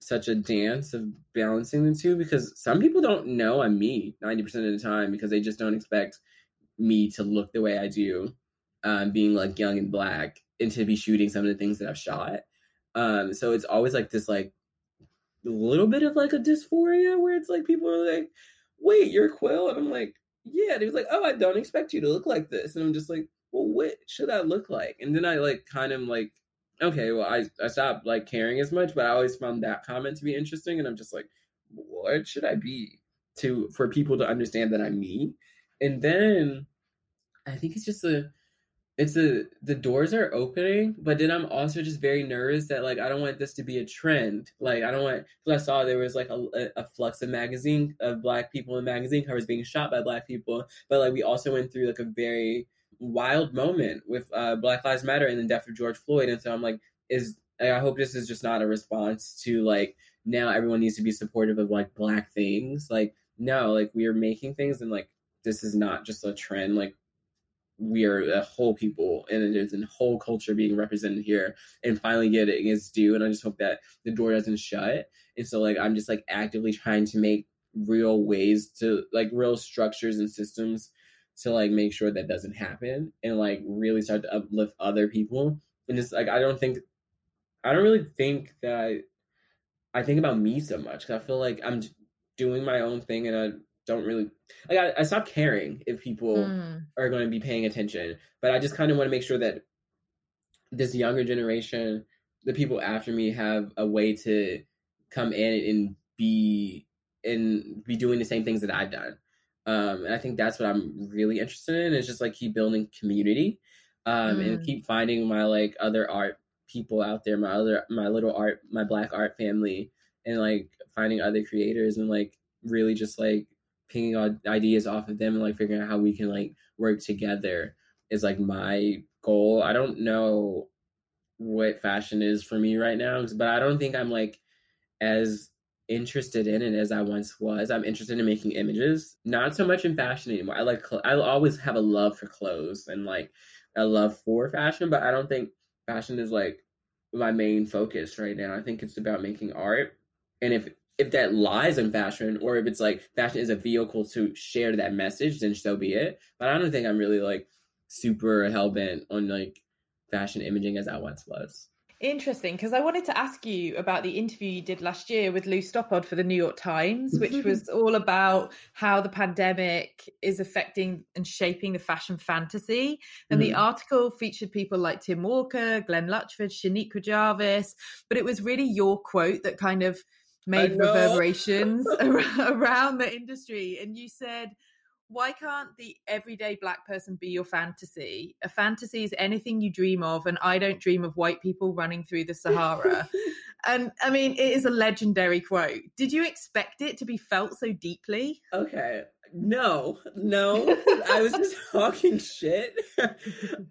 such a dance of balancing the two because some people don't know I'm me 90% of the time because they just don't expect me to look the way I do um, being like young and black and to be shooting some of the things that I've shot. Um, so it's always like this like a little bit of like a dysphoria where it's like people are like wait you're Quil? And I'm like yeah. And he was like, oh, I don't expect you to look like this. And I'm just like, well, what should I look like? And then I like kind of like, okay, well, I, I stopped like caring as much, but I always found that comment to be interesting. And I'm just like, what should I be to, for people to understand that I'm me? And then I think it's just a, it's a the doors are opening, but then I'm also just very nervous that like I don't want this to be a trend. Like I don't want because I saw there was like a, a flux of magazine of black people in magazine covers being shot by black people, but like we also went through like a very wild moment with uh, Black Lives Matter and the death of George Floyd, and so I'm like, is I hope this is just not a response to like now everyone needs to be supportive of like black things. Like no, like we are making things and like this is not just a trend. Like we are a whole people and there's a whole culture being represented here and finally getting its due and i just hope that the door doesn't shut. And so like i'm just like actively trying to make real ways to like real structures and systems to like make sure that doesn't happen and like really start to uplift other people. And just like i don't think i don't really think that i think about me so much because i feel like i'm doing my own thing and i don't really like I, I stop caring if people mm. are going to be paying attention but i just kind of want to make sure that this younger generation the people after me have a way to come in and be and be doing the same things that i've done um and i think that's what i'm really interested in is just like keep building community um mm. and keep finding my like other art people out there my other my little art my black art family and like finding other creators and like really just like picking ideas off of them and like figuring out how we can like work together is like my goal. I don't know what fashion is for me right now, but I don't think I'm like as interested in it as I once was. I'm interested in making images, not so much in fashion anymore. I like I always have a love for clothes and like a love for fashion, but I don't think fashion is like my main focus right now. I think it's about making art. And if if that lies in fashion or if it's like fashion is a vehicle to share that message, then so be it. But I don't think I'm really like super hell bent on like fashion imaging as I once was. Interesting, because I wanted to ask you about the interview you did last year with Lou Stoppard for the New York Times, which was all about how the pandemic is affecting and shaping the fashion fantasy. And mm-hmm. the article featured people like Tim Walker, Glen Luchford, Shaniqua Jarvis, but it was really your quote that kind of made reverberations around the industry. And you said, why can't the everyday black person be your fantasy? A fantasy is anything you dream of, and I don't dream of white people running through the Sahara. and I mean, it is a legendary quote. Did you expect it to be felt so deeply? Okay. No, no. I was just talking shit.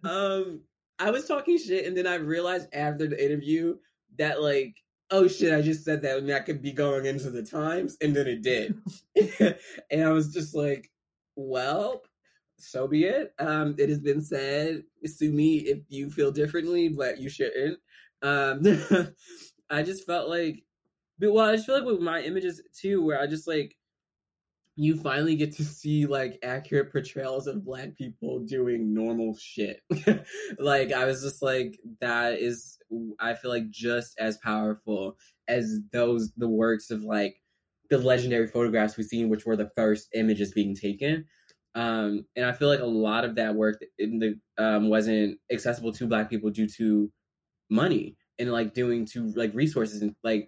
um, I was talking shit, and then I realized after the interview that like oh shit, I just said that and that could be going into the Times, and then it did. and I was just like, well, so be it. Um, it has been said, sue me if you feel differently, but you shouldn't. Um, I just felt like, but well, I just feel like with my images too, where I just like, you finally get to see like accurate portrayals of black people doing normal shit. like I was just like, that is, I feel like just as powerful as those the works of like the legendary photographs we've seen, which were the first images being taken. Um, and I feel like a lot of that work in the um, wasn't accessible to Black people due to money and like doing to like resources and like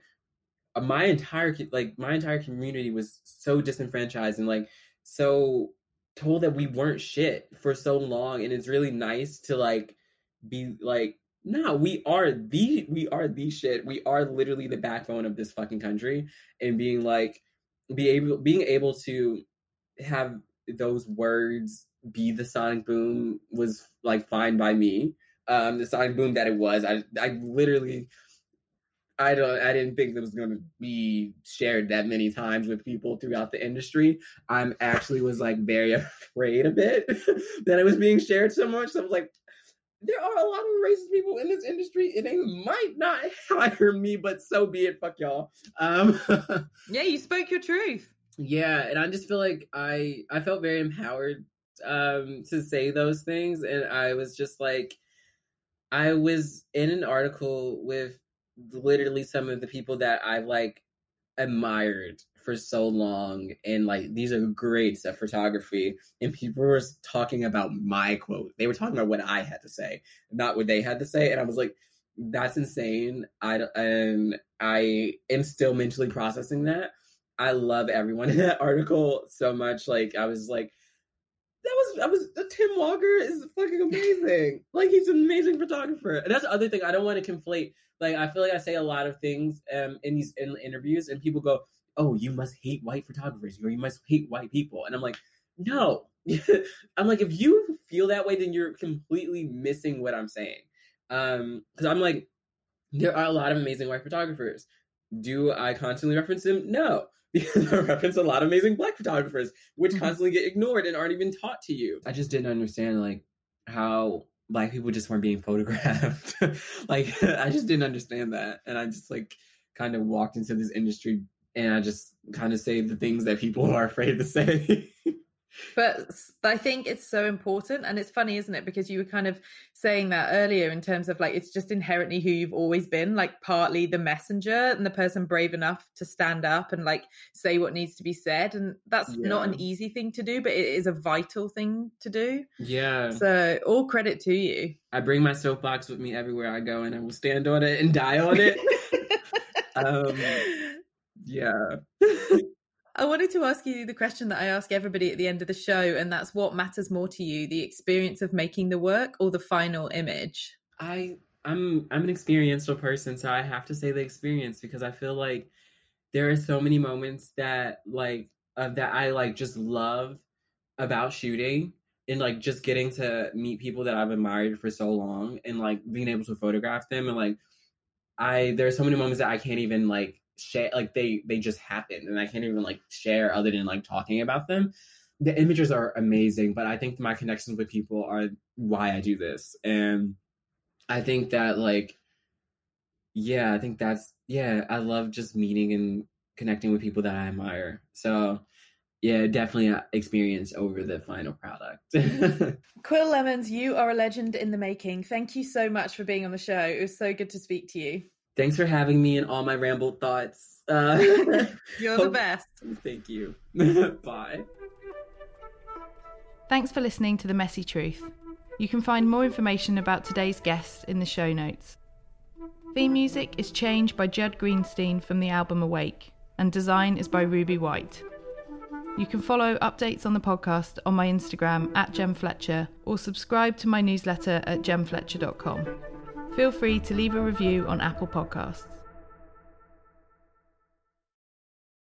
my entire like my entire community was so disenfranchised and like so told that we weren't shit for so long and it's really nice to like be like no we are the we are the shit. We are literally the backbone of this fucking country and being like be able being able to have those words be the sonic boom was like fine by me. Um the sonic boom that it was i i literally I don't. I didn't think that was going to be shared that many times with people throughout the industry. I'm actually was like very afraid a bit that it was being shared so much. So I was like, there are a lot of racist people in this industry, and they might not hire me, but so be it. Fuck y'all. Um, yeah, you spoke your truth. Yeah, and I just feel like I I felt very empowered um to say those things, and I was just like, I was in an article with literally some of the people that I've like admired for so long and like these are greats at photography and people were talking about my quote they were talking about what i had to say not what they had to say and i was like that's insane i and i am still mentally processing that i love everyone in that article so much like i was like that was I was Tim Walker is fucking amazing. like he's an amazing photographer. And that's the other thing I don't want to conflate like I feel like I say a lot of things um in these in interviews, and people go, "Oh, you must hate white photographers, or you must hate white people," and I'm like, no. I'm like, if you feel that way, then you're completely missing what I'm saying. Um, because I'm like, there are a lot of amazing white photographers. Do I constantly reference them? No, because I reference a lot of amazing black photographers, which mm-hmm. constantly get ignored and aren't even taught to you. I just didn't understand like how black people just weren't being photographed. like I just didn't understand that. And I just like kind of walked into this industry and I just kind of say the things that people are afraid to say. But I think it's so important. And it's funny, isn't it? Because you were kind of saying that earlier in terms of like, it's just inherently who you've always been, like partly the messenger and the person brave enough to stand up and like say what needs to be said. And that's yeah. not an easy thing to do, but it is a vital thing to do. Yeah. So all credit to you. I bring my soapbox with me everywhere I go and I will stand on it and die on it. um, yeah. I wanted to ask you the question that I ask everybody at the end of the show, and that's what matters more to you, the experience of making the work or the final image? I I'm I'm an experiential person, so I have to say the experience because I feel like there are so many moments that like uh, that I like just love about shooting and like just getting to meet people that I've admired for so long and like being able to photograph them and like I there are so many moments that I can't even like share like they they just happen and i can't even like share other than like talking about them the images are amazing but i think my connections with people are why i do this and i think that like yeah i think that's yeah i love just meeting and connecting with people that i admire so yeah, definitely experience over the final product. Quil Lemons, you are a legend in the making. Thank you so much for being on the show. It was so good to speak to you. Thanks for having me and all my rambled thoughts. Uh, You're the best. Thank you. Bye. Thanks for listening to The Messy Truth. You can find more information about today's guests in the show notes. Theme music is changed by Judd Greenstein from the album Awake, and design is by Ruby White. You can follow updates on the podcast on my Instagram at Gem Fletcher or subscribe to my newsletter at gemfletcher.com. Feel free to leave a review on Apple Podcasts.